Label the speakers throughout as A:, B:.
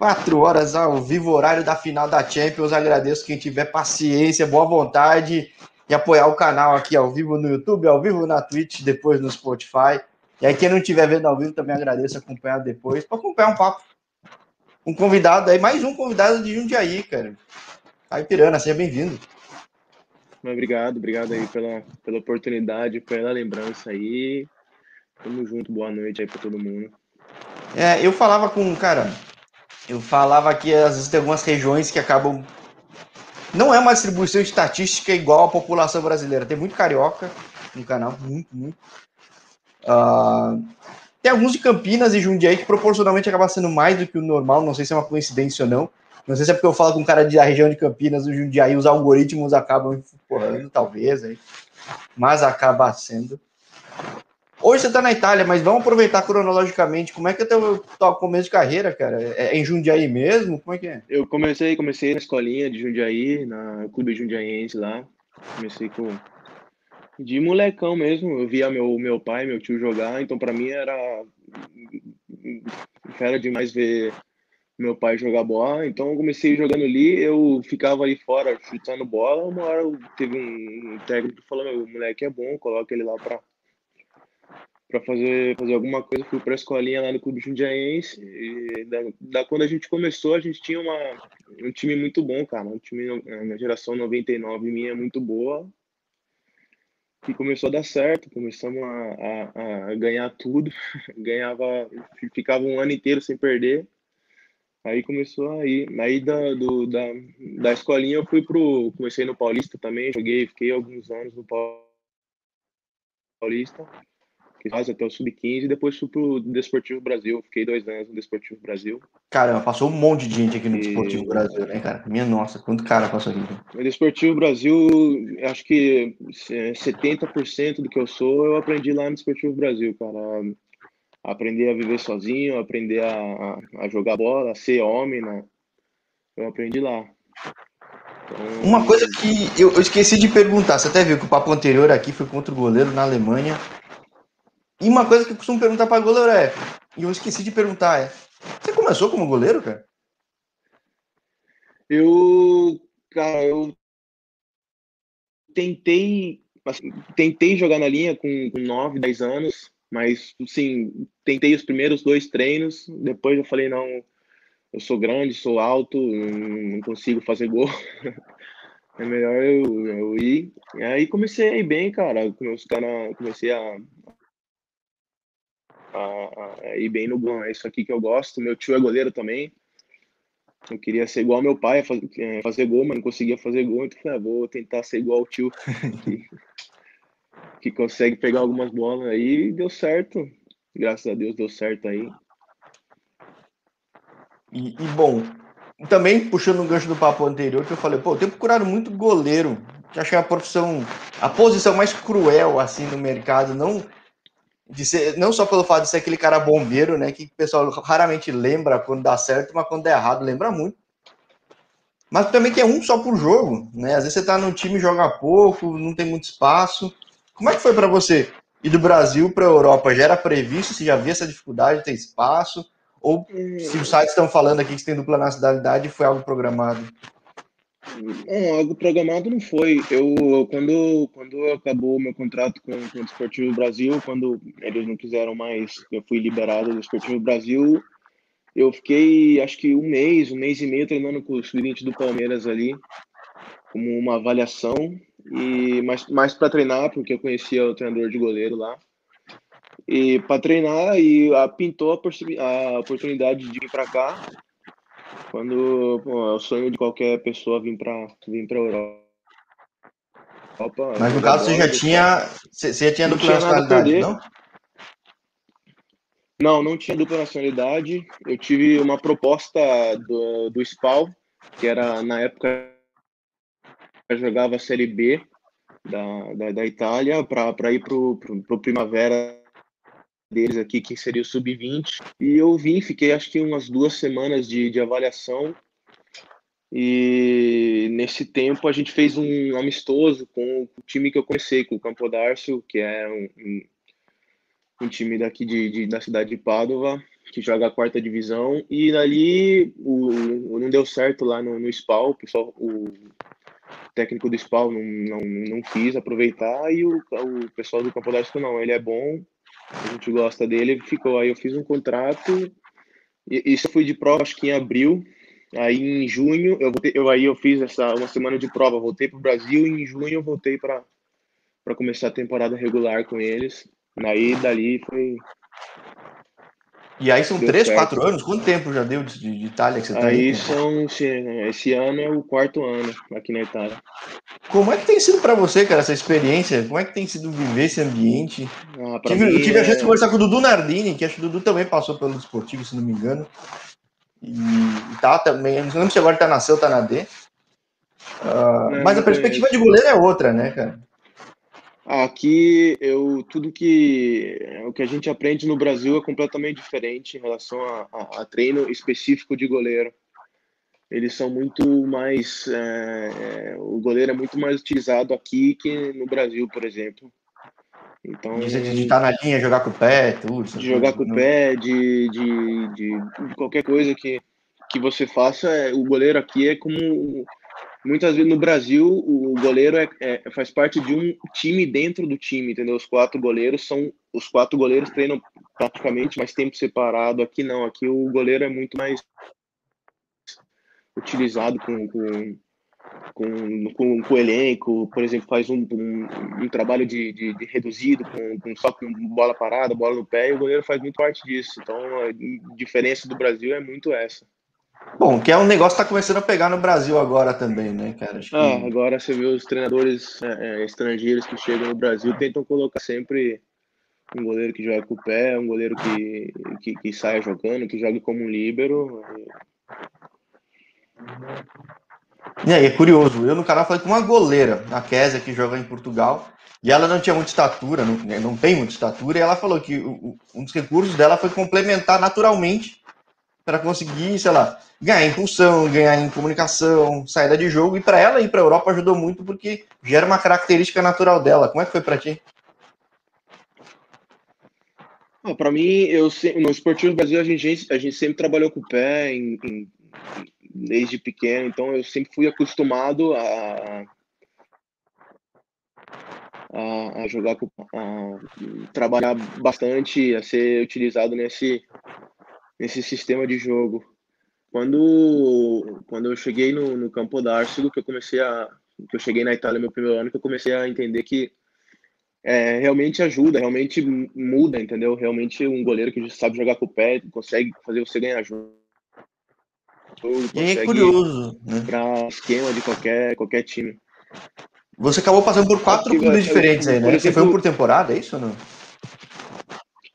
A: Quatro horas ao vivo, horário da final da Champions. Agradeço quem tiver paciência, boa vontade e apoiar o canal aqui ao vivo no YouTube, ao vivo na Twitch, depois no Spotify. E aí, quem não estiver vendo ao vivo, também agradeço acompanhar depois, para acompanhar um papo. Um convidado aí, mais um convidado de Jundiaí, cara. Caipirana, seja bem-vindo.
B: Obrigado, obrigado aí pela, pela oportunidade, pela lembrança aí. Tamo junto, boa noite aí para todo mundo.
A: É, eu falava com, cara, eu falava que às vezes tem algumas regiões que acabam. Não é uma distribuição estatística igual à população brasileira. Tem muito carioca no canal, muito, muito. Uh, tem alguns de Campinas e Jundiaí que proporcionalmente acaba sendo mais do que o normal. Não sei se é uma coincidência ou não. Não sei se é porque eu falo com um cara da região de Campinas, o Jundiaí, os algoritmos acabam empurrando, talvez, aí. mas acaba sendo. Hoje você está na Itália, mas vamos aproveitar cronologicamente. Como é que é o teu começo de carreira, cara? É, é em Jundiaí mesmo? Como é que é?
B: Eu comecei, comecei na escolinha de Jundiaí, na Clube Jundiaense lá. Comecei com de molecão mesmo. Eu via meu meu pai, meu tio jogar, então para mim era era demais ver meu pai jogar bola. Então eu comecei jogando ali, eu ficava ali fora chutando bola. Uma hora teve um técnico falou: "Meu moleque é bom, coloca ele lá para para fazer, fazer alguma coisa. Fui para a escolinha lá no Clube Jundiaense. E da, da, quando a gente começou, a gente tinha uma, um time muito bom, cara. Um time, na geração 99 minha, muito boa. E começou a dar certo, começamos a, a, a ganhar tudo. Ganhava, ficava um ano inteiro sem perder. Aí começou aí. Aí da, do, da, da escolinha eu fui pro. Comecei no Paulista também, joguei, fiquei alguns anos no Paulista quase até o sub-15, e depois fui pro Desportivo Brasil. Fiquei dois anos no Desportivo Brasil.
A: Caramba, passou um monte de gente aqui no e... Desportivo Brasil, né, cara? Minha nossa, quanto cara passou aqui.
B: No Desportivo Brasil, acho que 70% do que eu sou, eu aprendi lá no Desportivo Brasil, cara. Aprender a viver sozinho, aprender a, a jogar bola, a ser homem, né? Eu aprendi lá.
A: Então... Uma coisa que eu, eu esqueci de perguntar, você até viu que o papo anterior aqui foi contra o goleiro na Alemanha. E uma coisa que eu costumo perguntar para goleiro é, e eu esqueci de perguntar, é: você começou como goleiro, cara?
B: Eu, cara, eu tentei, assim, tentei jogar na linha com, com 9, 10 anos, mas, sim, tentei os primeiros dois treinos, depois eu falei, não, eu sou grande, sou alto, não consigo fazer gol. É melhor eu, eu ir. E aí comecei a ir bem, cara. Comecei a a, a ir bem no gol. É isso aqui que eu gosto. Meu tio é goleiro também. Eu queria ser igual ao meu pai, fazer, é, fazer gol, mas não conseguia fazer gol. Então falei, ah, vou tentar ser igual ao tio, que, que consegue pegar algumas bolas aí. Deu certo. Graças a Deus deu certo aí.
A: E, e, bom, também puxando o gancho do papo anterior, que eu falei, pô, eu tenho procurado muito goleiro, que acho que é a profissão, a posição mais cruel assim no mercado, não de ser, não só pelo fato de ser aquele cara bombeiro, né, que o pessoal raramente lembra quando dá certo, mas quando dá errado lembra muito. Mas também que é um só por jogo, né? Às vezes você tá num time e joga pouco, não tem muito espaço. Como é que foi para você ir do Brasil para a Europa? Já era previsto? Você já via essa dificuldade de ter espaço? Ou se os sites estão falando aqui que você tem dupla nacionalidade, foi algo programado?
B: Não, algo programado não foi. Eu quando quando acabou meu contrato com, com o Esportivo Brasil, quando eles não quiseram mais, eu fui liberado do Esportivo Brasil. Eu fiquei acho que um mês, um mês e meio treinando com o sub do Palmeiras ali, como uma avaliação e mais mais para treinar, porque eu conhecia o treinador de goleiro lá. E para treinar e a, pintou a, a oportunidade de vir para cá quando pô, é o sonho de qualquer pessoa vir para vir para Europa.
A: Mas no caso você já tinha você já tinha dupla nacionalidade, não?
B: Não, não tinha dupla nacionalidade. Eu tive uma proposta do, do SPAL, que era na época eu jogava a Série B da, da, da Itália para ir para o Primavera deles aqui, que seria o sub-20. E eu vim, fiquei acho que umas duas semanas de, de avaliação. E nesse tempo a gente fez um amistoso com o time que eu comecei, com o Campo D'Arcio, que é um, um, time daqui de, de, da cidade de Padova. que joga a quarta divisão, e ali o, o não deu certo lá no, no SPAL, o pessoal, o técnico do SPAL não, não, não quis aproveitar, e o, o pessoal do Campo Dástico não, ele é bom, a gente gosta dele, ele ficou. Aí eu fiz um contrato, e, isso fui de prova, acho que em abril, aí em junho, eu, voltei, eu aí eu fiz essa uma semana de prova, voltei para o Brasil, e em junho eu voltei para começar a temporada regular com eles, aí dali foi
A: e aí são deu três, certo. quatro anos? Quanto tempo já deu de, de Itália que você
B: está aí? Aí são, esse ano é o quarto ano aqui na Itália.
A: Como é que tem sido para você, cara, essa experiência? Como é que tem sido viver esse ambiente? Ah, tive, mim, eu tive é... a chance de conversar com o Dudu Nardini, que acho que o Dudu também passou pelo esportivo, se não me engano. E, e tá também, não lembro se agora tá na C ou tá na D. Uh, não, mas a perspectiva de goleiro é outra, né, cara?
B: Aqui eu tudo que o que a gente aprende no Brasil é completamente diferente em relação a, a, a treino específico de goleiro. Eles são muito mais é, é, o goleiro é muito mais utilizado aqui que no Brasil, por exemplo.
A: Então de estar na linha, jogar com o pé, tudo.
B: De jogar com o pé, de, de, de, de qualquer coisa que que você faça, é, o goleiro aqui é como muitas vezes no Brasil o goleiro é, é, faz parte de um time dentro do time, entendeu? Os quatro goleiros são os quatro goleiros treinam praticamente mais tempo separado. Aqui não, aqui o goleiro é muito mais utilizado com, com, com, com, com o elenco, por exemplo, faz um, um, um trabalho de, de, de, reduzido, com, com só com bola parada, bola no pé, e o goleiro faz muito parte disso. Então a diferença do Brasil é muito essa.
A: Bom, que é um negócio que está começando a pegar no Brasil agora também, né, cara?
B: Acho que... ah, agora você vê os treinadores é, é, estrangeiros que chegam no Brasil tentam colocar sempre um goleiro que joga com o pé, um goleiro que, que, que saia jogando, que jogue como um líbero.
A: E aí, é curioso. Eu no canal falei com uma goleira, a Késia, que joga em Portugal, e ela não tinha muita estatura, não, não tem muita estatura, e ela falou que um dos recursos dela foi complementar naturalmente para conseguir, sei lá, ganhar impulsão, ganhar em comunicação, saída de jogo. E para ela ir para a Europa ajudou muito porque gera uma característica natural dela. Como é que foi para ti?
B: Para mim, eu no esportivo Brasil a gente, a gente sempre trabalhou com o pé em, em, desde pequeno, então eu sempre fui acostumado a, a, a jogar com, a trabalhar bastante, a ser utilizado nesse nesse sistema de jogo. Quando, quando eu cheguei no, no campo d'Arcido, que eu comecei a que eu cheguei na Itália meu primeiro ano, que eu comecei a entender que é, realmente ajuda, realmente muda, entendeu? Realmente um goleiro que sabe jogar com o pé consegue fazer você ganhar jogo.
A: É curioso,
B: né? Para esquema de qualquer, qualquer time.
A: Você acabou passando por quatro clubes diferentes aí, né? Exemplo, você foi um por temporada, é isso ou não?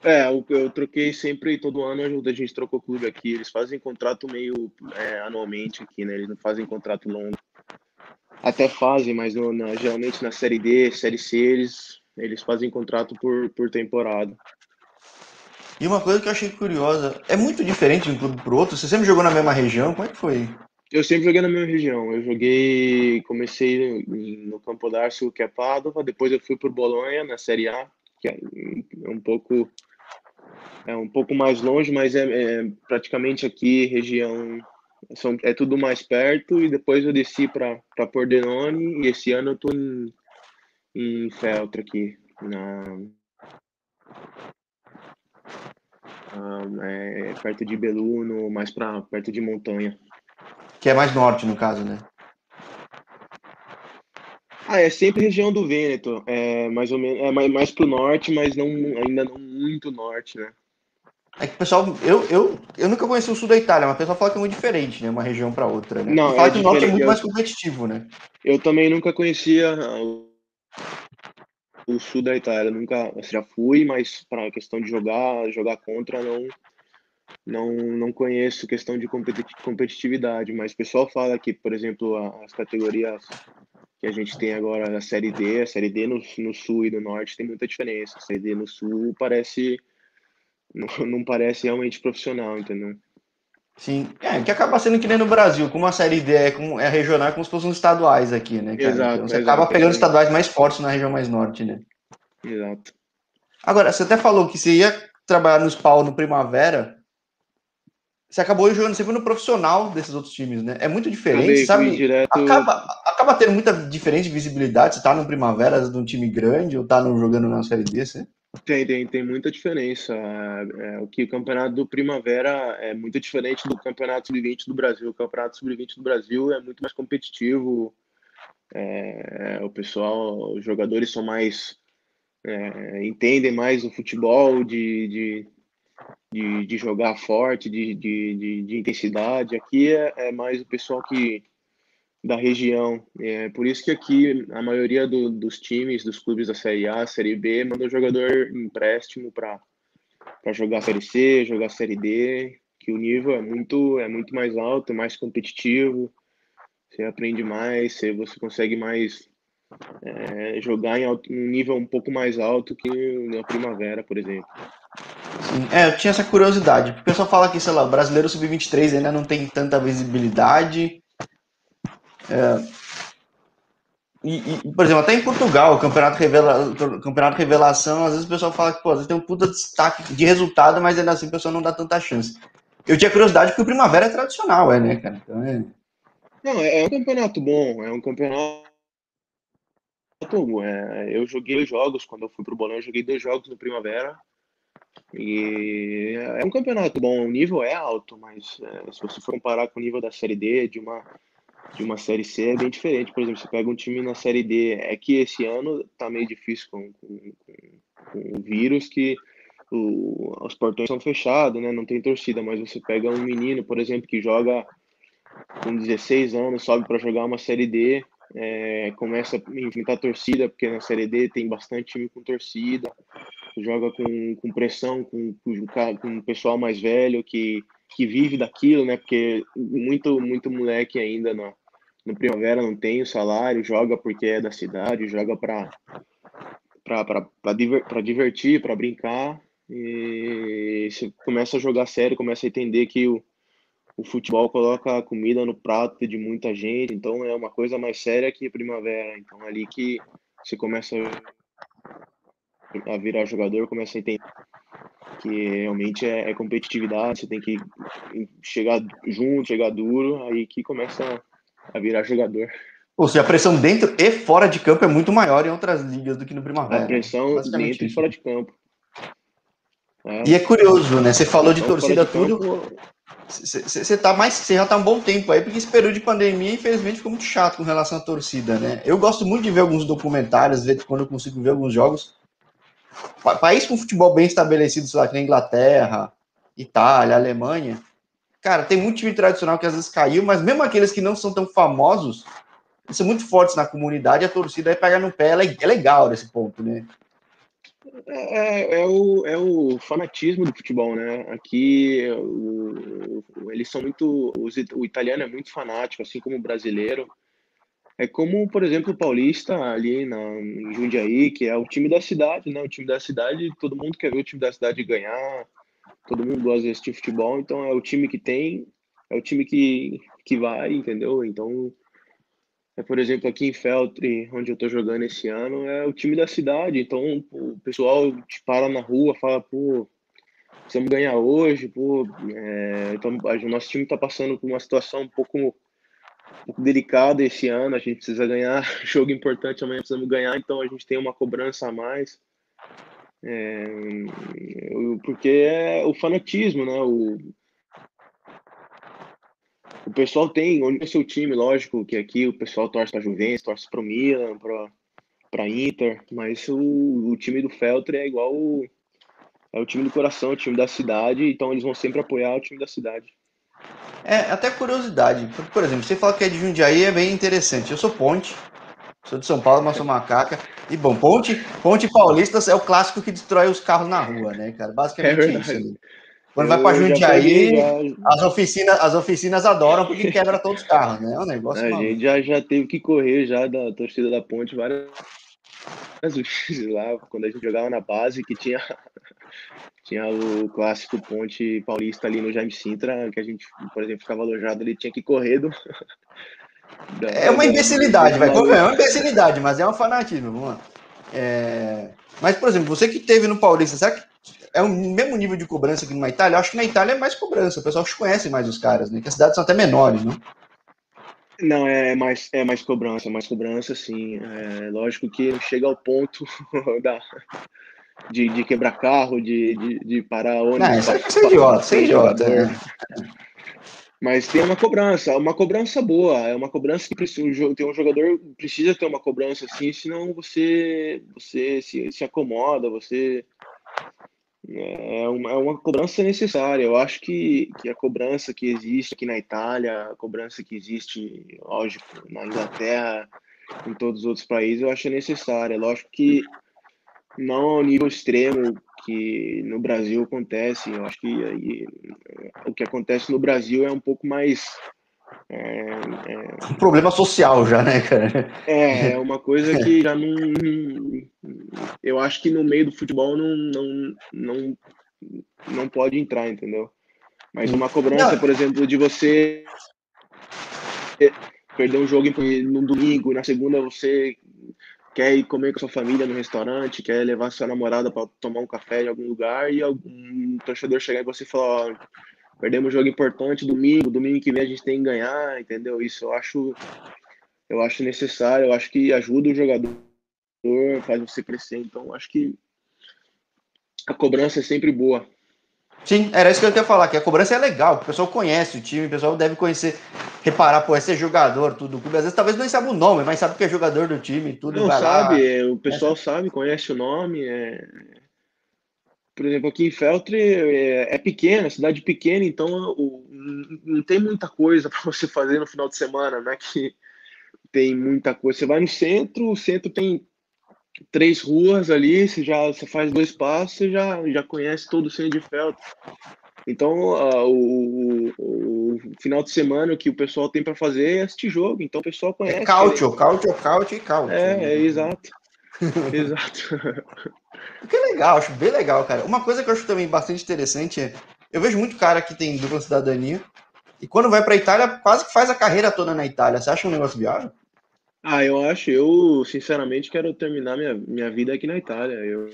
B: É, eu, eu troquei sempre, todo ano a gente trocou clube aqui. Eles fazem contrato meio é, anualmente aqui, né? Eles não fazem contrato longo. Até fazem, mas no, na, geralmente na Série D, Série C, eles, eles fazem contrato por, por temporada.
A: E uma coisa que eu achei curiosa, é muito diferente de um clube para outro? Você sempre jogou na mesma região? Como é que foi?
B: Eu sempre joguei na mesma região. Eu joguei, comecei no Campo d'Arcio, que é Padova, depois eu fui por Bolonha, na Série A, que é um pouco é um pouco mais longe, mas é, é praticamente aqui, região. São, é tudo mais perto. E depois eu desci para Pordenone. E esse ano eu tô em, em Feltre aqui. Na, é, perto de Beluno, mais para perto de Montanha.
A: Que é mais norte, no caso, né?
B: Ah, é sempre região do Vêneto, é mais ou menos, é mais, mais pro norte, mas não ainda não muito norte, né?
A: É que o pessoal, eu, eu, eu nunca conheci o sul da Itália, mas o pessoal fala que é muito diferente, né? Uma região para outra, né?
B: Não,
A: fala
B: é
A: que o norte é muito mais competitivo, né?
B: Eu também nunca conhecia o, sul da Itália, nunca já fui, mas para a questão de jogar, jogar contra, não, não, não conheço questão de competitividade, mas o pessoal fala que, por exemplo, as categorias que a gente tem agora, a Série D, a Série D no, no sul e no norte tem muita diferença. A Série D no sul parece não, não parece realmente profissional, entendeu?
A: Sim, é, que acaba sendo que nem no Brasil, como a Série D é, como, é regional, é como se fossem estaduais aqui, né, cara? Exato, então, você exato, acaba pegando estaduais mais fortes na região mais norte, né?
B: Exato.
A: Agora, você até falou que você ia trabalhar no SPAL no Primavera, você acabou jogando sempre no profissional desses outros times, né? É muito diferente, sabe?
B: Direto...
A: Acaba, acaba tendo muita diferença de visibilidade. Você tá no Primavera de um time grande ou tá no, jogando na Série D, você?
B: Tem, tem, tem muita diferença. É, o que o campeonato do Primavera é muito diferente do campeonato sub-20 do Brasil. O campeonato sub-20 do Brasil é muito mais competitivo. É, o pessoal, os jogadores são mais é, entendem mais o futebol de, de, de, de jogar forte, de, de, de, de intensidade. Aqui é, é, mais o pessoal que da região. É por isso que aqui a maioria do, dos times, dos clubes da Série A, Série B, manda o jogador empréstimo para jogar Série C, jogar Série D, que o nível é muito, é muito mais alto, mais competitivo, você aprende mais, você, você consegue mais é, jogar em um nível um pouco mais alto que na primavera, por exemplo.
A: Sim, é, eu tinha essa curiosidade. O pessoal fala que, sei lá, brasileiro sub-23 ainda não tem tanta visibilidade. É, e, e, por exemplo, até em Portugal, o campeonato, revela, o campeonato revelação, às vezes o pessoal fala que pô, às vezes tem um puta destaque de resultado, mas ainda assim o pessoal não dá tanta chance. Eu tinha curiosidade porque o Primavera é tradicional, é, né, cara? Então é...
B: Não, é um campeonato bom, é um campeonato é, eu joguei jogos, quando eu fui pro Bolão, eu joguei dois jogos no Primavera. E é um campeonato bom, o nível é alto, mas é, se você for comparar com o nível da Série D, de uma, de uma Série C, é bem diferente. Por exemplo, você pega um time na Série D, é que esse ano tá meio difícil com, com, com, o vírus, que o, os portões são fechados, né? Não tem torcida, mas você pega um menino, por exemplo, que joga com 16 anos, sobe para jogar uma Série D, é, começa a enfrentar torcida, porque na Série D tem bastante time com torcida, joga com, com pressão, com, com, com o pessoal mais velho que, que vive daquilo, né? Porque muito, muito moleque ainda no, no Primavera não tem o salário, joga porque é da cidade, joga para para diver, divertir, para brincar, e você começa a jogar sério, começa a entender que o, o futebol coloca a comida no prato de muita gente, então é uma coisa mais séria que primavera. Então é ali que você começa a virar jogador, começa a entender que realmente é, é competitividade, você tem que chegar junto, chegar duro, aí que começa a virar jogador.
A: Ou seja, a pressão dentro e fora de campo é muito maior em outras ligas do que no Primavera.
B: A pressão dentro e fora de campo.
A: É. E é curioso, né? Você falou de torcida de tudo. Você tá mais, você já tá um bom tempo aí, porque esse período de pandemia, infelizmente, ficou muito chato com relação à torcida, né? Eu gosto muito de ver alguns documentários, ver quando eu consigo ver alguns jogos. País com futebol bem estabelecido, sei lá, que na Inglaterra, Itália, Alemanha. Cara, tem muito time tradicional que às vezes caiu, mas mesmo aqueles que não são tão famosos, são muito fortes na comunidade, a torcida aí pega no pé, é legal nesse ponto, né?
B: É, é, é, o, é o fanatismo do futebol, né? Aqui o, eles são muito. Os, o italiano é muito fanático, assim como o brasileiro. É como, por exemplo, o paulista ali na, em Jundiaí, que é o time da cidade, né? O time da cidade, todo mundo quer ver o time da cidade ganhar, todo mundo gosta de futebol, então é o time que tem, é o time que, que vai, entendeu? Então é, por exemplo, aqui em Feltre, onde eu tô jogando esse ano, é o time da cidade. Então, o pessoal te para na rua, fala, pô, precisamos ganhar hoje, pô, é, então, o nosso time tá passando por uma situação um pouco, pouco delicada esse ano, a gente precisa ganhar, jogo importante amanhã precisamos ganhar, então a gente tem uma cobrança a mais. É, porque é o fanatismo, né? O, o pessoal tem, onde é seu time, lógico que aqui o pessoal torce para Juventus, torce para o Milan, para Inter, mas o, o, time do Feltre é igual o, é o time do coração, o time da cidade, então eles vão sempre apoiar o time da cidade.
A: É, até curiosidade, por exemplo, você fala que é de Jundiaí, é bem interessante. Eu sou Ponte, sou de São Paulo, mas sou macaca. E bom, Ponte, Ponte Paulista é o clássico que destrói os carros na rua, né, cara? Basicamente é isso. Ali. Quando vai para Jundiaí, as oficinas, as oficinas adoram porque quebra todos os carros, né? É um negócio.
B: A gente já, já teve que correr já da torcida da ponte várias vezes lá, quando a gente jogava na base, que tinha, tinha o clássico ponte paulista ali no Jaime Sintra, que a gente, por exemplo, ficava alojado ali, tinha que correr do.
A: Da, é uma imbecilidade, vai. É uma imbecilidade, mas é um fanatismo, vamos lá. É... Mas, por exemplo, você que teve no Paulista, será que é o mesmo nível de cobrança que na Itália? Eu acho que na Itália é mais cobrança, o pessoal conhece mais os caras, né? Que as cidades são até menores, né?
B: Não, é mais, é mais cobrança, mais cobrança, sim. É, lógico que não chega ao ponto da, de, de quebrar carro, de, de, de parar ônibus. Não,
A: isso é idiota, isso é idiota. Né?
B: Mas tem uma cobrança, uma cobrança boa, é uma cobrança que precisa, tem um jogador precisa ter uma cobrança assim, senão você você se, se acomoda, você é uma, é uma cobrança necessária. Eu acho que, que a cobrança que existe aqui na Itália, a cobrança que existe, lógico, na Inglaterra, em todos os outros países, eu acho necessária. Lógico que não ao nível extremo que no Brasil acontece. Eu acho que aí, o que acontece no Brasil é um pouco mais. É,
A: é... Um problema social já, né, cara?
B: É, é uma coisa que já não. Eu acho que no meio do futebol não, não, não, não pode entrar, entendeu? Mas uma cobrança, não. por exemplo, de você perder um jogo no domingo na segunda você quer ir comer com sua família no restaurante, quer levar sua namorada para tomar um café em algum lugar e algum torcedor chegar em você e falar, ó, perdemos um jogo importante domingo, domingo que vem a gente tem que ganhar, entendeu? Isso eu acho eu acho necessário, eu acho que ajuda o jogador, faz você crescer, então acho que a cobrança é sempre boa.
A: Sim, era isso que eu queria falar, que a cobrança é legal, o pessoal conhece o time, o pessoal deve conhecer, reparar, pô, esse é jogador, tudo do clube. Às vezes talvez nem sabe o nome, mas sabe que é jogador do time, tudo.
B: Não sabe. É, o pessoal é. sabe, conhece o nome. É... Por exemplo, aqui em Feltre é, é pequena, cidade pequena, então o, não tem muita coisa para você fazer no final de semana, não é que tem muita coisa. Você vai no centro, o centro tem três ruas ali, você já você faz dois passos, você já, já conhece todo o centro. Então, uh, o, o, final de semana que o pessoal tem para fazer é assistir jogo. Então, o pessoal é conhece. É
A: cautio, cautio, cautio e cautio.
B: É, é exato. exato.
A: que legal, acho bem legal, cara. Uma coisa que eu acho também bastante interessante é, eu vejo muito cara que tem dupla cidadania e quando vai para Itália quase que faz a carreira toda na Itália. Você acha um negócio viável?
B: Ah, eu acho, eu sinceramente quero terminar minha, minha vida aqui na Itália. Eu,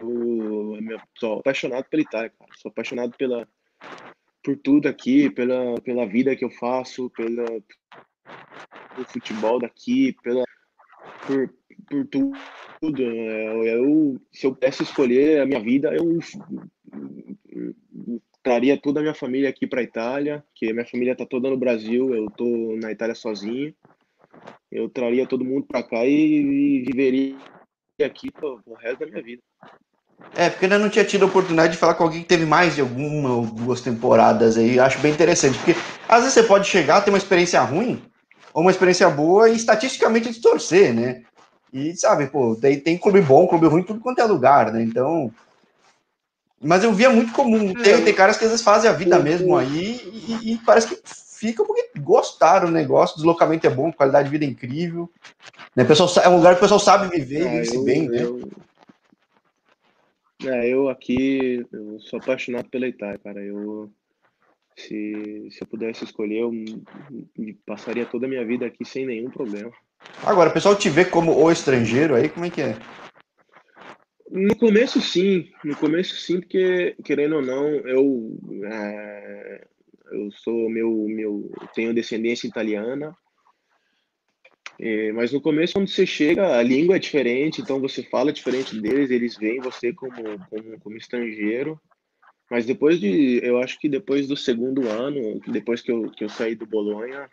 B: eu sou apaixonado pela Itália, cara. Sou apaixonado pela, por tudo aqui, pela, pela vida que eu faço, pela, pelo futebol daqui, pela, por, por tudo. Eu, eu, se eu pudesse escolher a minha vida, eu traria toda a minha família aqui para a Itália, que minha família está toda no Brasil, eu estou na Itália sozinho eu traria todo mundo para cá e, e, viveria aqui pro, pro resto da minha vida.
A: É, porque ainda não tinha tido a oportunidade de falar com alguém que teve mais de alguma ou duas temporadas aí. Acho bem interessante, porque às vezes você pode chegar, ter uma experiência ruim ou uma experiência boa e estatisticamente distorcer, né? E sabe, pô, tem, tem clube bom, clube ruim, tudo quanto é lugar, né? Então. Mas eu via muito comum. Tem, tem caras que às vezes fazem a vida mesmo aí e, e parece que ficam porque gostaram do negócio, deslocamento é bom, qualidade de vida é incrível. Né? Pessoal, é um lugar que o pessoal sabe viver ah, e vive bem, né? Eu...
B: É, eu aqui eu sou apaixonado pela Itália, cara. Eu se, se eu pudesse escolher, eu passaria toda a minha vida aqui sem nenhum problema.
A: Agora, o pessoal te vê como o estrangeiro aí, como é que é?
B: No começo sim, no começo sim, porque querendo ou não, eu é, eu sou meu, meu tenho descendência italiana. É, mas no começo, quando você chega, a língua é diferente, então você fala diferente deles, eles veem você como, como, como estrangeiro. Mas depois de, eu acho que depois do segundo ano, depois que eu, que eu saí do Bolonha,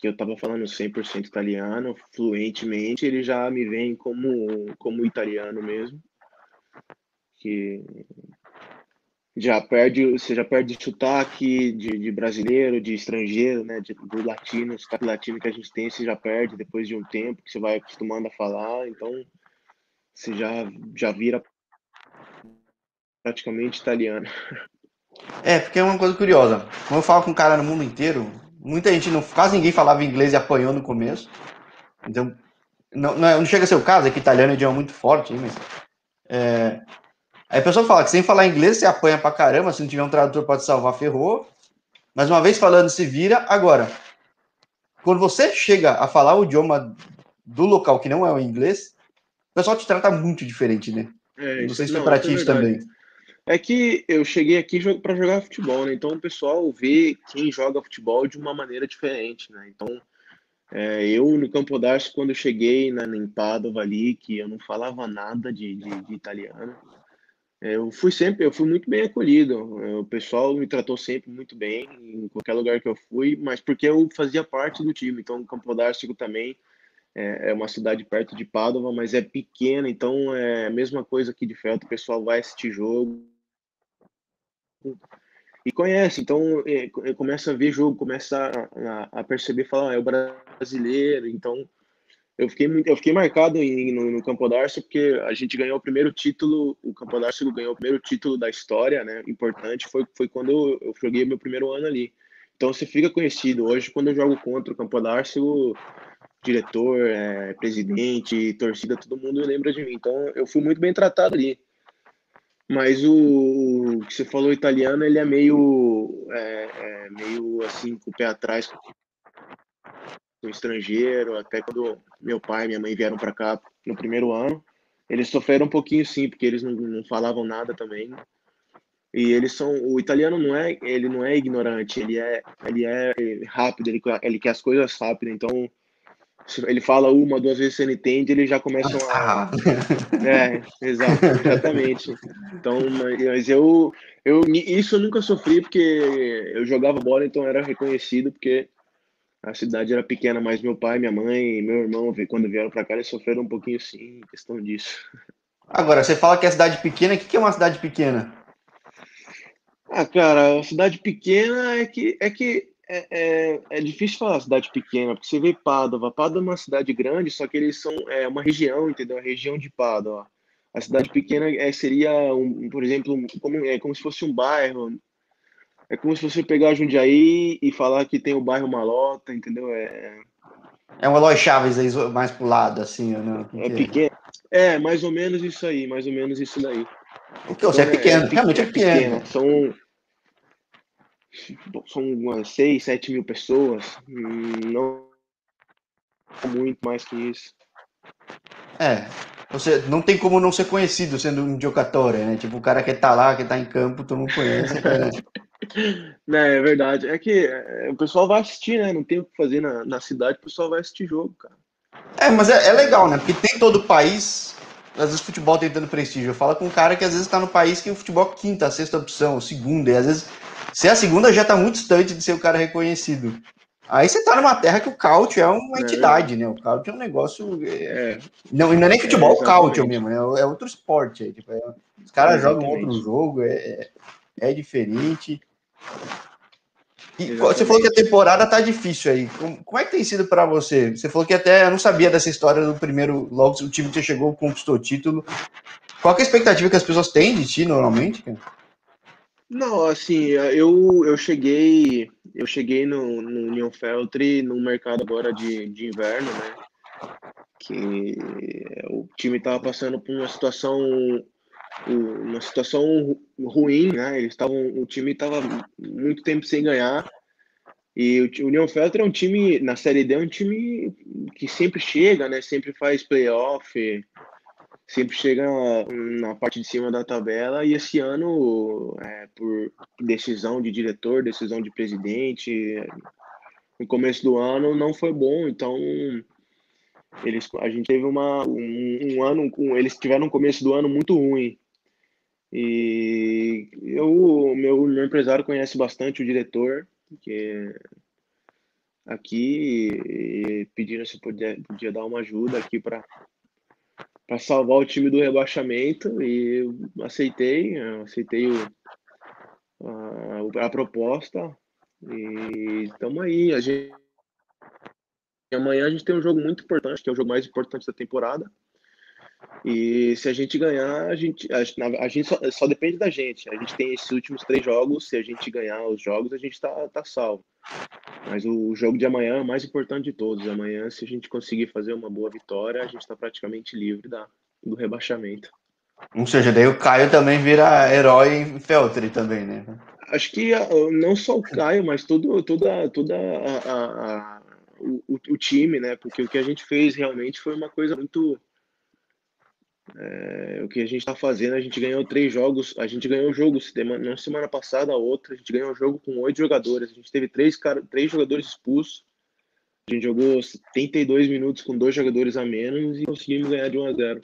B: que eu estava falando 100% italiano, fluentemente, eles já me veem como, como italiano mesmo. Que já perde, você já perde sotaque de, de brasileiro, de estrangeiro, né, de, do latino, o sotaque latino que a gente tem, você já perde depois de um tempo que você vai acostumando a falar, então você já, já vira praticamente italiano.
A: É, porque é uma coisa curiosa. Como eu falo com um cara no mundo inteiro, muita gente, não, quase ninguém falava inglês e apanhou no começo. Então, não, não, é, não chega a ser o caso, é que italiano é um idioma muito forte, mas é, Aí a pessoa fala que sem falar inglês você apanha pra caramba, se não tiver um tradutor pode salvar, ferrou. Mas uma vez falando, se vira. Agora, quando você chega a falar o idioma do local que não é o inglês, o pessoal te trata muito diferente, né? É, não sei se foi para ti é também.
B: É que eu cheguei aqui para jogar futebol, né? Então o pessoal vê quem joga futebol de uma maneira diferente, né? Então é, eu no Campo d'Arte, quando eu cheguei na, em Padova ali, que eu não falava nada de, de, de italiano, eu fui sempre, eu fui muito bem acolhido. É, o pessoal me tratou sempre muito bem em qualquer lugar que eu fui, mas porque eu fazia parte do time. Então, o Campo d'Ártico também é, é, uma cidade perto de Padova, mas é pequena, então é a mesma coisa aqui de Felto. O pessoal vai assistir jogo, e conhece, então é, começa a ver jogo, começa a, a, perceber, falar, ah, é o brasileiro, então eu fiquei eu fiquei marcado em, no, no Campo d'Arce porque a gente ganhou o primeiro título, o Campo d'Arce ganhou o primeiro título da história, né? Importante foi foi quando eu, eu joguei meu primeiro ano ali. Então você fica conhecido. Hoje quando eu jogo contra o Campo d'Arce, o diretor, é, presidente, torcida, todo mundo lembra de mim. Então eu fui muito bem tratado ali. Mas o, o que você falou italiano, ele é meio, é, é meio assim, com o pé atrás com o estrangeiro. Até quando meu pai e minha mãe vieram para cá no primeiro ano, eles sofreram um pouquinho sim, porque eles não, não falavam nada também. E eles são, o italiano não é, ele não é ignorante, ele é, ele é rápido, ele, ele quer as coisas rápido. Então ele fala uma, duas vezes você não entende, eles já começam a. Ah. É, exato, exatamente. Então, mas eu, eu. Isso eu nunca sofri, porque eu jogava bola, então era reconhecido, porque a cidade era pequena, mas meu pai, minha mãe, meu irmão, quando vieram para cá, eles sofreram um pouquinho sim, questão disso.
A: Agora, você fala que é cidade pequena, o que é uma cidade pequena?
B: Ah, cara, a cidade pequena é que, é que é, é, é, difícil falar cidade pequena, porque você vê Padova. Padova é uma cidade grande, só que eles são é, uma região, entendeu? A região de Padova. A cidade pequena é, seria, um, por exemplo, como, é como se fosse um bairro. É como se você pegar Jundiaí e falar que tem o bairro Malota, entendeu? É,
A: é um Eloy Chaves aí mais pro lado, assim, né?
B: É pequeno. É, mais ou menos isso aí, mais ou menos isso daí.
A: Porque você então, é pequeno, é, realmente é pequeno.
B: São são umas 6, 7 mil pessoas, não muito mais que isso.
A: É, você não tem como não ser conhecido sendo um jogador, né? Tipo, o cara que tá lá, que tá em campo, tu não conhece.
B: né, é verdade. É que é, o pessoal vai assistir, né? Não tem o que fazer na, na cidade, o pessoal vai assistir jogo, cara.
A: É, mas é, é legal, né? Porque tem todo o país, às vezes o futebol tentando prestígio. Eu falo com um cara que às vezes tá no país que o futebol é quinta, sexta opção, segunda, e às vezes se a segunda já está muito distante de ser o cara reconhecido. Aí você está numa terra que o Cautio é uma é. entidade, né? O Cautio é um negócio. É... é. Não, não é nem futebol, é, o Cautio mesmo, né? É outro esporte. É, tipo, é... os caras jogam outro jogo, é, é diferente. E você falou que a temporada tá difícil aí. Como, como é que tem sido para você? Você falou que até eu não sabia dessa história do primeiro, logo o time que você chegou conquistou o título. Qual é a expectativa que as pessoas têm de ti normalmente? Cara?
B: Não, assim, eu, eu cheguei eu cheguei no, no Union Feltri no mercado agora de, de inverno, né? Que o time estava passando por uma situação uma situação ruim, né? Eles estavam o time estava muito tempo sem ganhar. E o Union Feltri é um time na Série D é um time que sempre chega, né? Sempre faz playoff, sempre chega na parte de cima da tabela e esse ano, é, por decisão de diretor, decisão de presidente, no começo do ano não foi bom, então eles, a gente teve uma, um, um ano com eles tiveram um começo do ano muito ruim. E eu meu, meu empresário conhece bastante o diretor que aqui pedindo se podia, podia dar uma ajuda aqui para para salvar o time do rebaixamento e aceitei, eu aceitei o, a, a, proposta e estamos aí. A gente, amanhã a gente tem um jogo muito importante, que é o jogo mais importante da temporada. E se a gente ganhar, a gente, a, a gente só, só, depende da gente. A gente tem esses últimos três jogos. Se a gente ganhar os jogos, a gente está tá salvo. Mas o jogo de amanhã é o mais importante de todos. Amanhã, se a gente conseguir fazer uma boa vitória, a gente está praticamente livre da, do rebaixamento.
A: Ou seja, daí o Caio também vira herói em Feltri também, né?
B: Acho que ah, não só o Caio, mas todo, toda, toda a, a, a o, o time, né? Porque o que a gente fez realmente foi uma coisa muito É, o que a gente está fazendo, a gente ganhou três jogos, a gente ganhou o jogo na semana passada, a outra, a gente ganhou o jogo com oito jogadores, a gente teve três, cara, três jogadores expulsos, a gente jogou 72 minutos com dois jogadores a menos e conseguimos ganhar de 1 a 0.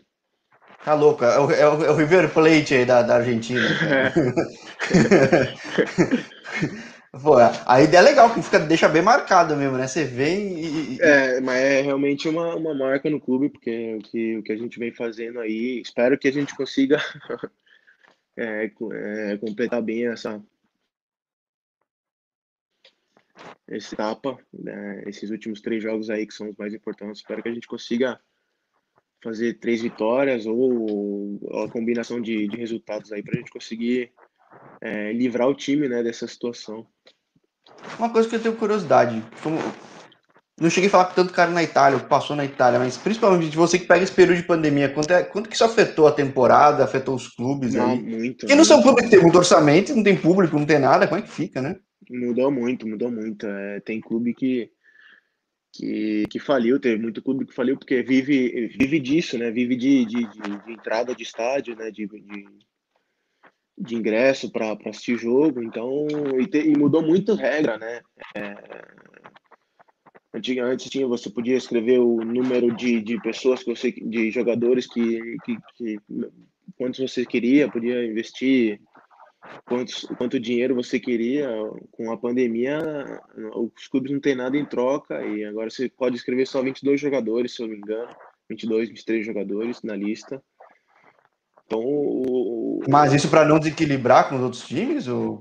A: Tá louco, é o, é o, é o River Plate aí da, da Argentina. Pô, a ideia é legal, que fica, deixa bem marcado mesmo, né? Você vem e.
B: É, mas é realmente uma, uma marca no clube, porque o que, o que a gente vem fazendo aí, espero que a gente consiga é, é, completar bem essa, essa etapa, né? esses últimos três jogos aí que são os mais importantes. Espero que a gente consiga fazer três vitórias ou, ou a combinação de, de resultados aí para a gente conseguir é, livrar o time né, dessa situação.
A: Uma coisa que eu tenho curiosidade, como não cheguei a falar com tanto cara na Itália, passou na Itália, mas principalmente de você que pega esse período de pandemia, quanto, é, quanto que isso afetou a temporada, afetou os clubes não, aí?
B: Muito.
A: Porque não são clubes que tem muito orçamento, não tem público, não tem nada, como é que fica, né?
B: Mudou muito, mudou muito. É, tem clube que, que, que faliu, teve muito clube que faliu, porque vive, vive disso, né? Vive de, de, de, de entrada de estádio, né? De, de, de ingresso para assistir jogo, então e, te, e, mudou muito regra, né? É, antes tinha você podia escrever o número de, de pessoas que você de jogadores que, que, que quantos você queria, podia investir quantos, quanto dinheiro você queria. Com a pandemia, os clubes não tem nada em troca e agora você pode escrever só 22 jogadores, se eu não me engano, 22, 23 jogadores na lista. Então, o...
A: Mas isso para não desequilibrar com os outros times? Ou...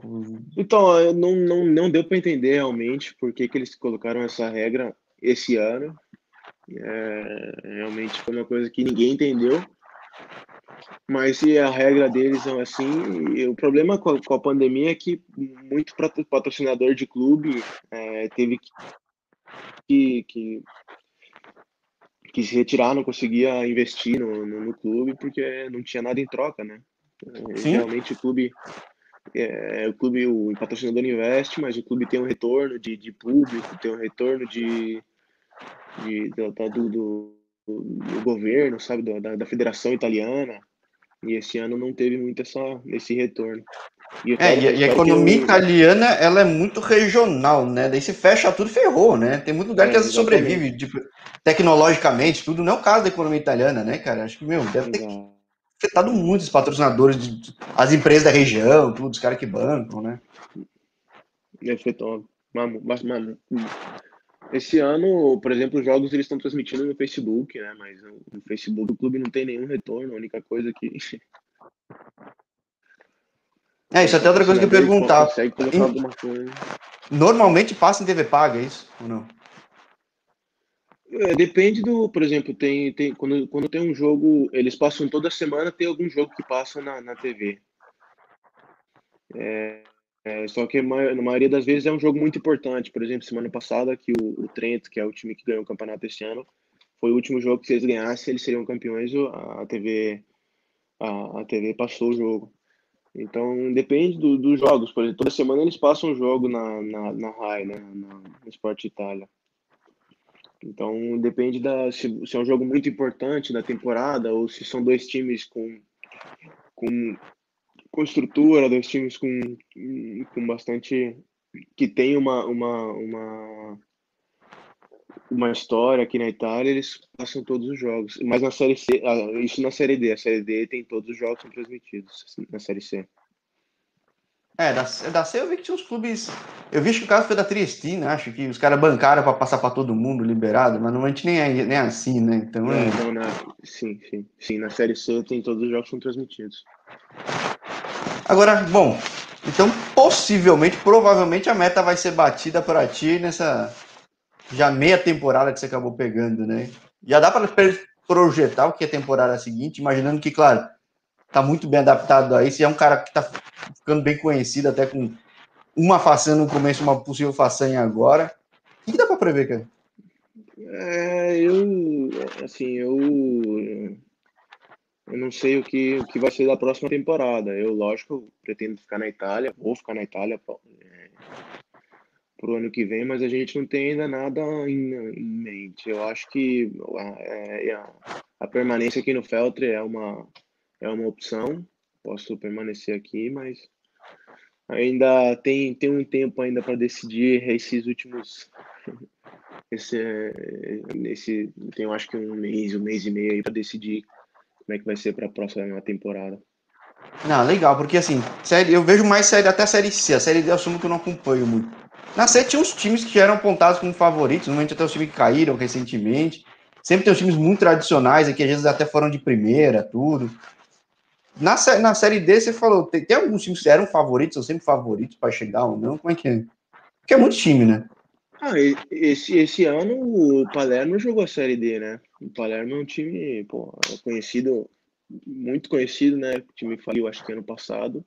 B: Então, não, não, não deu para entender realmente por que, que eles colocaram essa regra esse ano. É, realmente foi uma coisa que ninguém entendeu. Mas se a regra deles é assim, o problema com a, com a pandemia é que muito patrocinador de clube é, teve que, que que se retirar, não conseguia investir no, no, no, clube porque não tinha nada em troca, né? Sim. Realmente o clube, é, o clube, o patrocinador investe, mas o clube tem um retorno de, de público, tem um retorno de, de, do, do, do, do governo, sabe, da, da federação italiana. E esse ano não teve muito essa, esse retorno.
A: E é, e, e a economia italiana, ela é muito regional, né? Daí se fecha tudo, ferrou, né? Tem muito lugar é, que ela sobrevive tipo, tecnologicamente, tudo. Não é o caso da economia italiana, né, cara? Acho que, meu, deve ter afetado muito os patrocinadores, as empresas da região, tudo, os caras que bancam, né?
B: Afetou. Mas, mano, esse ano, por exemplo, os jogos eles estão transmitindo no Facebook, né? Mas no Facebook o clube não tem nenhum retorno, a única coisa que
A: É, isso é até outra coisa que eu perguntar. Normalmente passa em TV paga, é isso? Ou não?
B: É, depende do, por exemplo, tem, tem quando, quando tem um jogo, eles passam toda semana, tem algum jogo que passa na, na TV. É, é, só que na maioria das vezes é um jogo muito importante. Por exemplo, semana passada, que o, o Trent, que é o time que ganhou o campeonato esse ano, foi o último jogo que se eles ganhassem, eles seriam campeões. A TV, a, a TV passou o jogo. Então, depende do, dos jogos. Por exemplo, toda semana eles passam um jogo na, na, na RAI, né? Na, no Sport Itália. Então, depende da se, se, é um jogo muito importante da temporada ou se são dois times com, com, com estrutura, dois times com, com bastante. que tem uma, uma, uma uma história aqui na Itália, eles passam todos os jogos. Mas na Série C, ah, isso na Série D, a Série D tem todos os jogos são transmitidos na Série C.
A: É, da, da C eu vi que tinha uns clubes. Eu vi que o caso foi da Triestina, acho que os caras bancaram para passar para todo mundo liberado, mas normalmente nem é, nem é assim, né? Então, é,
B: então na, sim, sim. Sim, na Série C tem todos os jogos são transmitidos.
A: Agora, bom, então possivelmente, provavelmente a meta vai ser batida para ti nessa já meia temporada que você acabou pegando, né? Já dá para projetar o que é temporada seguinte, imaginando que, claro, tá muito bem adaptado a isso, é um cara que tá ficando bem conhecido, até com uma façanha no começo, uma possível façanha agora. O que dá para prever, cara?
B: É, eu, assim, eu, eu não sei o que, o que vai ser da próxima temporada. Eu, lógico, pretendo ficar na Itália, vou ficar na Itália, para o ano que vem, mas a gente não tem ainda nada em, em mente. Eu acho que a, é, a, a permanência aqui no Feltre é uma, é uma opção. Posso permanecer aqui, mas ainda tem, tem um tempo ainda para decidir esses últimos. Esse, esse, tem, eu acho que um mês, um mês e meio para decidir como é que vai ser para a próxima temporada.
A: Não, legal, porque assim, série, eu vejo mais série até série C. A série D eu assumo que eu não acompanho muito. Na série tinha uns times que eram apontados como favoritos, normalmente até os times que caíram recentemente. Sempre tem os times muito tradicionais aqui, às vezes até foram de primeira, tudo. Na, na série D, você falou, tem, tem alguns times que eram favoritos, são sempre favoritos para chegar ou não? Como é que é? Porque é muito time, né?
B: Ah, esse, esse ano o Palermo jogou a Série D, né? O Palermo é um time, pô, conhecido, muito conhecido, né? O time faliu, acho que ano passado.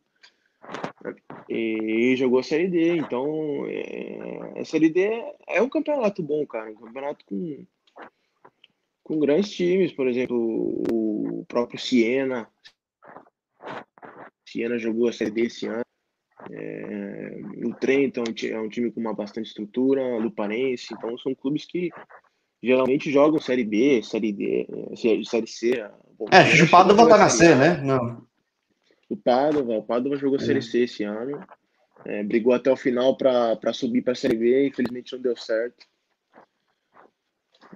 B: E jogou a Série D, então é, a Série D é um campeonato bom, cara. Um campeonato com, com grandes times, por exemplo, o próprio Siena. Siena jogou a Série D esse ano. É, o Trento é um time com uma bastante estrutura, Luparense, então são clubes que geralmente jogam Série B, Série D, Série C.
A: É, o Padova tá na C, né? Não.
B: O Padova, o Padova jogou é. Série C esse ano, é, brigou até o final para subir para a Série B, infelizmente não deu certo.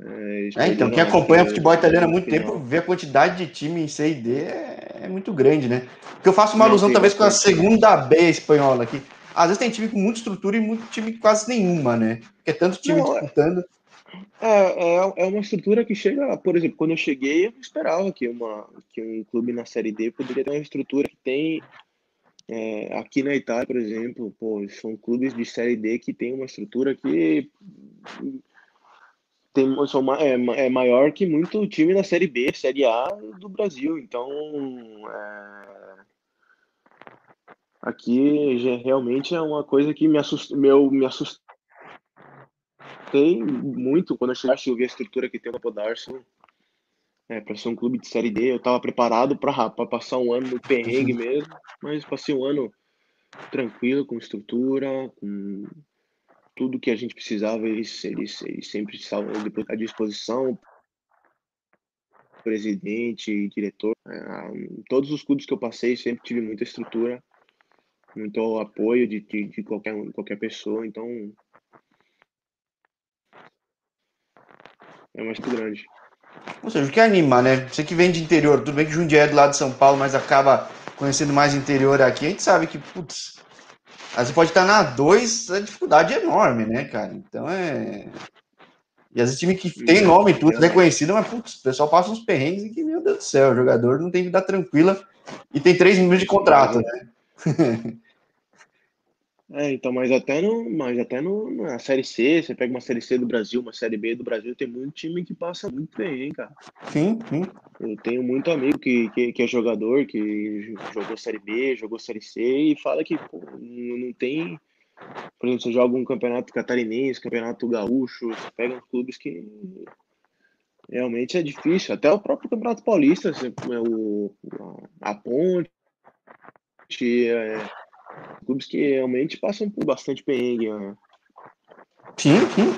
A: É, é então, quem acompanha futebol italiano há muito tempo vê a quantidade de time em C e D é, é muito grande, né? Porque eu faço uma alusão talvez com a segunda B espanhola aqui. Às vezes tem time com muita estrutura e muito time quase nenhuma, né? Porque é tanto time não, é disputando.
B: É, é, é uma estrutura que chega, por exemplo, quando eu cheguei, eu esperava que, uma, que um clube na Série D poderia ter uma estrutura que tem é, aqui na Itália, por exemplo, pô, são clubes de Série D que tem uma estrutura que tem, são, é, é maior que muito time da Série B, Série A do Brasil. Então, é, aqui já, realmente é uma coisa que me assusta, meu, me assustei muito quando eu cheguei e vi a estrutura que tem o Campo Darcy. É, para ser um clube de Série D, eu estava preparado para passar um ano no perrengue mesmo, mas passei um ano tranquilo, com estrutura, com tudo que a gente precisava, eles, eles, eles sempre estavam à disposição, presidente, diretor. É, todos os clubes que eu passei sempre tive muita estrutura, muito apoio de, de, de qualquer, qualquer pessoa, então é mais grande.
A: Ou seja, o que anima, né? Você que vem de interior, tudo bem que Jundiaí é do lado de São Paulo, mas acaba conhecendo mais interior aqui, a gente sabe que, putz, Aí você pode estar na 2, a dificuldade é enorme, né, cara? Então é. E às vezes time que tem nome e tudo, reconhecido, mas putz, o pessoal passa uns perrengues e que, meu Deus do céu, o jogador não tem vida tranquila e tem três meses de contrato, né?
B: É, então, mas até no, mas até no, na Série C, você pega uma Série C do Brasil, uma Série B do Brasil, tem muito time que passa muito bem, hein, cara.
A: Sim, sim.
B: Eu tenho muito amigo que, que, que é jogador, que jogou Série B, jogou Série C e fala que pô, não tem. Por exemplo, você joga um campeonato catarinense, campeonato gaúcho, você pega uns clubes que realmente é difícil. Até o próprio Campeonato Paulista, é o, a, a Ponte, é, clubes que realmente passam por bastante perrengue. Né?
A: Sim, sim.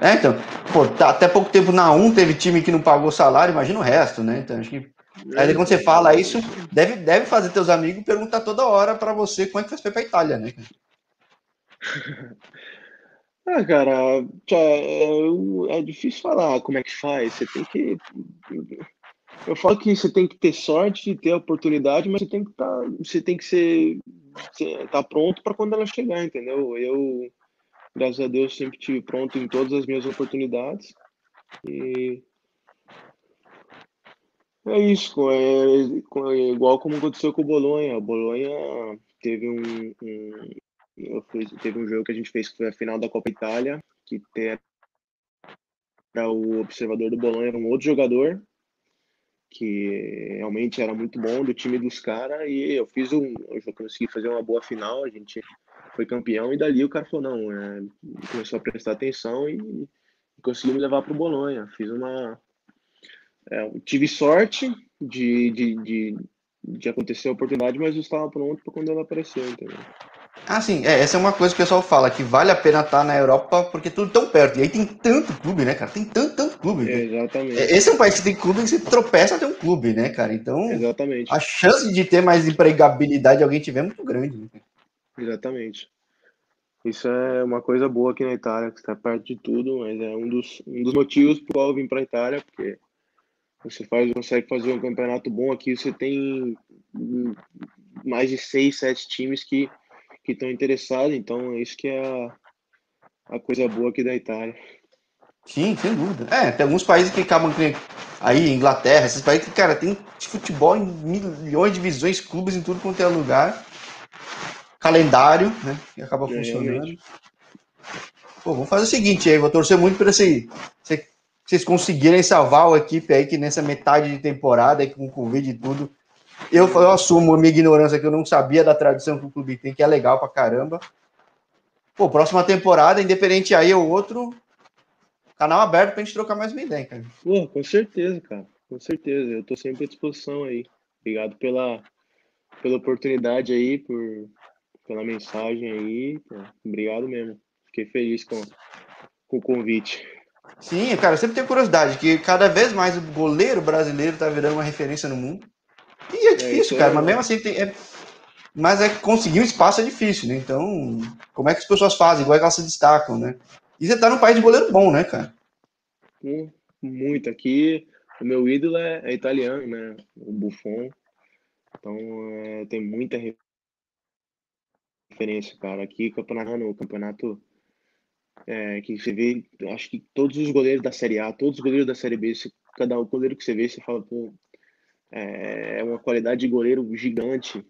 A: É, então, pô, tá, até pouco tempo na 1 teve time que não pagou salário, imagina o resto, né? Então, acho que. Aí quando você fala isso, deve, deve fazer teus amigos perguntar toda hora para você como é que faz pra Itália, né?
B: ah, cara, é, é difícil falar como é que faz. Você tem que eu falo que você tem que ter sorte e ter a oportunidade, mas você tem que tá, você tem que ser, tá pronto para quando ela chegar, entendeu? Eu, graças a Deus, sempre tive pronto em todas as minhas oportunidades. E é isso, é, é igual como aconteceu com o Bolonha. O Bolonha teve um, um fiz, teve um jogo que a gente fez que foi a final da Copa Itália, que era o observador do Bolonha, um outro jogador que realmente era muito bom do time dos caras e eu fiz um, eu consegui fazer uma boa final, a gente foi campeão e dali o cara falou não, é, começou a prestar atenção e, e conseguiu me levar para o Bolonha. Fiz uma, é, tive sorte de, de, de, de, acontecer a oportunidade, mas eu estava pronto para quando ela apareceu, entendeu?
A: Ah, sim, é, essa é uma coisa que o pessoal fala, que vale a pena estar na Europa porque tudo tão perto. E aí tem tanto clube, né, cara? Tem tanto, clube.
B: Exatamente.
A: Esse é um país que tem clube que você tropeça até um clube, né, cara? Então,
B: Exatamente.
A: a chance de ter mais empregabilidade alguém tiver é muito grande. Né?
B: Exatamente. Isso é uma coisa boa aqui na Itália, que está perto de tudo, mas é um dos, um dos motivos por qual eu vim para a Itália, porque você faz, consegue fazer um campeonato bom aqui, você tem mais de seis, sete times que que estão interessados, então é isso que é a, a coisa boa aqui da Itália.
A: Sim, sem dúvida. É, tem alguns países que acabam aí, Inglaterra, esses países que, cara, tem futebol em milhões de divisões, clubes em tudo quanto é lugar. Calendário, né? Que acaba é, funcionando. Pô, vamos fazer o seguinte aí, vou torcer muito para esse, vocês conseguirem salvar a equipe aí que nessa metade de temporada, aí, com o Covid e tudo, eu, eu assumo a minha ignorância que eu não sabia da tradição que o clube tem, que é legal pra caramba. Pô, próxima temporada, independente aí ou outro, canal aberto pra gente trocar mais uma ideia, cara.
B: Pô, com certeza, cara. Com certeza. Eu tô sempre à disposição aí. Obrigado pela, pela oportunidade aí, por, pela mensagem aí. Obrigado mesmo. Fiquei feliz com, com o convite.
A: Sim, cara, eu sempre tenho curiosidade, que cada vez mais o goleiro brasileiro tá virando uma referência no mundo. E é, é difícil, é, cara, mas mesmo assim tem, é, mas é conseguir um espaço é difícil, né? Então, como é que as pessoas fazem? Igual é que elas se destacam, né? E você tá num país de goleiro bom, né, cara?
B: Muito. Aqui, o meu ídolo é, é italiano, né? O Buffon. Então, é, tem muita referência, cara. Aqui, campeonato, no campeonato é, que você vê, acho que todos os goleiros da Série A, todos os goleiros da Série B, se, cada goleiro que você vê, você fala, pô, é, é uma qualidade de goleiro gigante.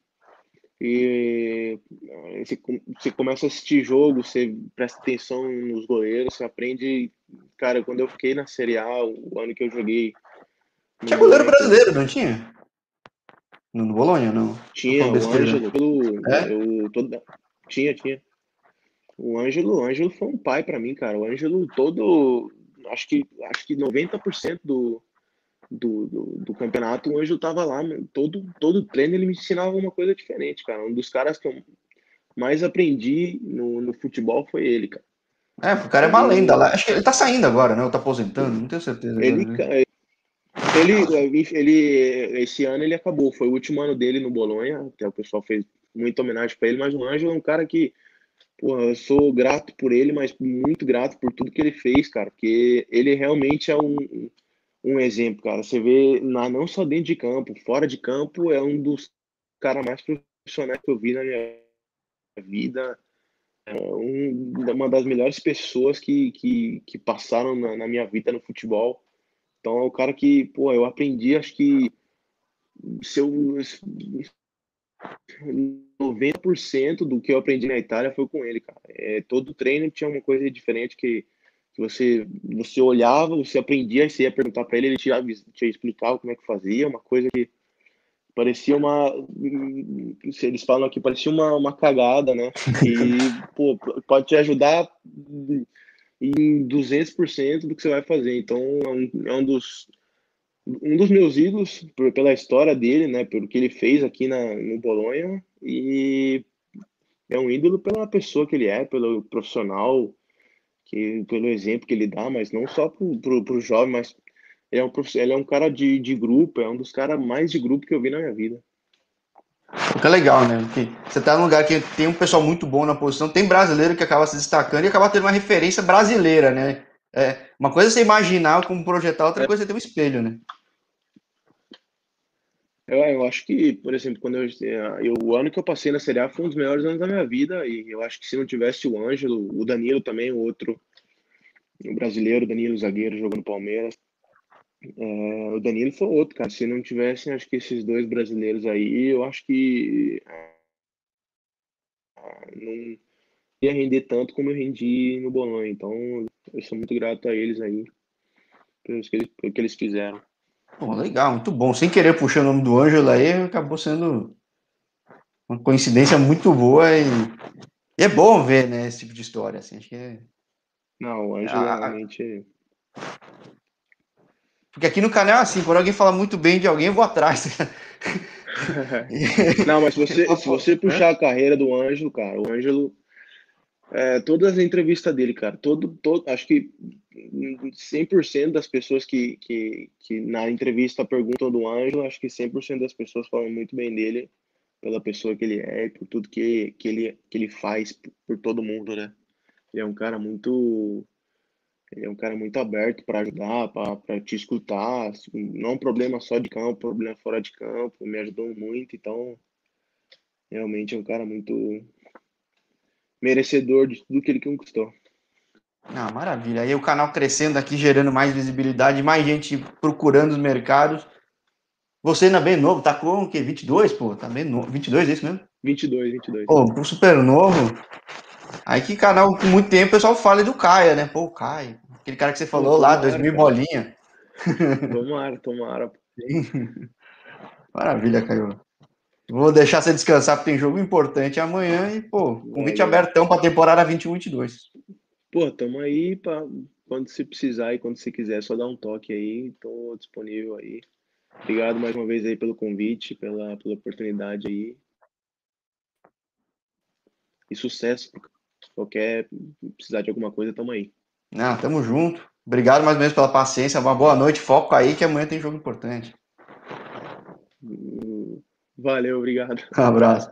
B: E você, você começa a assistir jogo, você presta atenção nos goleiros, você aprende. Cara, quando eu fiquei na Série A, o ano que eu joguei.
A: Tinha goleiro brasileiro, não tinha? No Bolonha, não?
B: Tinha, o Ângelo. É? eu, todo, tinha, tinha. O Ângelo, o Ângelo foi um pai para mim, cara. O Ângelo todo. Acho que, acho que 90% do, do, do, do, campeonato, o Anjo tava lá, todo, todo treino ele me ensinava uma coisa diferente, cara. Um dos caras que eu mais aprendi no, no futebol foi ele, cara.
A: É, o cara é uma lenda lá. Acho que ele tá saindo agora, né? Ou tá aposentando, não tenho certeza.
B: Ele,
A: agora, né?
B: ele, ele, esse ano ele acabou, foi o último ano dele no Bolonha, até o pessoal fez muita homenagem para ele, mas o Anjo é um cara que, porra, eu sou grato por ele, mas muito grato por tudo que ele fez, cara, porque ele realmente é um, um exemplo, cara. Você vê, na, não só dentro de campo, fora de campo, é um dos caras mais profissionais que eu vi na minha vida. É um, uma das melhores pessoas que, que, que passaram na, na, minha vida no futebol. Então é o cara que, pô, eu aprendi, acho que se eu, 90% do que eu aprendi na Itália foi com ele, cara. É, todo treino tinha uma coisa diferente que que você, você olhava, você aprendia, você ia perguntar para ele, ele te, te explicava como é que fazia, uma coisa que parecia uma. Eles falam aqui, parecia uma, uma cagada, né? E, pô, pode te ajudar em 200% do que você vai fazer. Então, é um, é um dos. Um dos meus ídolos, por, pela história dele, né, pelo que ele fez aqui na, no Bolonha, e é um ídolo pela pessoa que ele é, pelo profissional, que, pelo exemplo que ele dá, mas não só para o jovem, mas ele é um, ele é um cara de, de grupo, é um dos caras mais de grupo que eu vi na minha vida.
A: Que é legal, né? Porque você tá num lugar que tem um pessoal muito bom na posição, tem brasileiro que acaba se destacando e acaba tendo uma referência brasileira, né? É, uma coisa é você imaginar como projetar, outra é. coisa é ter um espelho, né?
B: Eu, eu acho que, por exemplo, quando eu, eu, o ano que eu passei na Série A foi um dos melhores anos da minha vida, e eu acho que se não tivesse o Ângelo, o Danilo também, o outro, o brasileiro, Danilo, zagueiro, jogando Palmeiras, é, o Danilo foi outro, cara. Se não tivessem, acho que esses dois brasileiros aí, eu acho que ah, não ia render tanto como eu rendi no Bolonha. Então, eu sou muito grato a eles aí, que eles, pelo que eles fizeram.
A: Pô, legal, muito bom. Sem querer puxar o nome do Ângelo aí, acabou sendo uma coincidência muito boa e, e, é bom ver, né, esse tipo de história, assim, acho que é...
B: Não, o Ângelo a... realmente...
A: Porque aqui no canal, assim, quando alguém fala muito bem de alguém, eu vou atrás.
B: Não, mas se você, se você puxar a carreira do Ângelo, cara, o Ângelo, é, todas as entrevistas dele, cara, todo, todo, acho que 100% das pessoas que, que, que na entrevista perguntam do Ângelo, acho que 100% das pessoas falam muito bem dele, pela pessoa que ele é, por tudo que, que, ele, que ele faz por todo mundo, né? Ele é um cara muito ele é um cara muito aberto para ajudar, para te escutar. Não é um problema só de campo, problema fora de campo. Me ajudou muito, então realmente é um cara muito merecedor de tudo que ele conquistou.
A: Ah, maravilha. Aí o canal crescendo aqui, gerando mais visibilidade, mais gente procurando os mercados. Você ainda bem novo, tá com o quê? 22, pô? Tá bem novo. 22, é isso mesmo?
B: 22, 22.
A: Pô, super novo. Aí que canal com muito tempo o pessoal fala do Caia, né? Pô, o Caia. Aquele cara que você falou lá, 2000 cara. bolinha.
B: Tomara, tomara.
A: Maravilha, Caio. Vou deixar você descansar porque tem jogo importante amanhã e, pô, convite Valeu. abertão para a temporada 21-22.
B: Pô, tamo aí para quando você precisar e quando você quiser, só dar um toque aí, tô disponível aí. Obrigado mais uma vez aí pelo convite, pela, pela oportunidade aí. E sucesso. Qualquer precisar de alguma coisa, tamo aí.
A: Não, tamo junto. Obrigado mais ou menos pela paciência. Uma boa noite. Foco aí que amanhã tem jogo importante.
B: Valeu, obrigado.
A: Um abraço.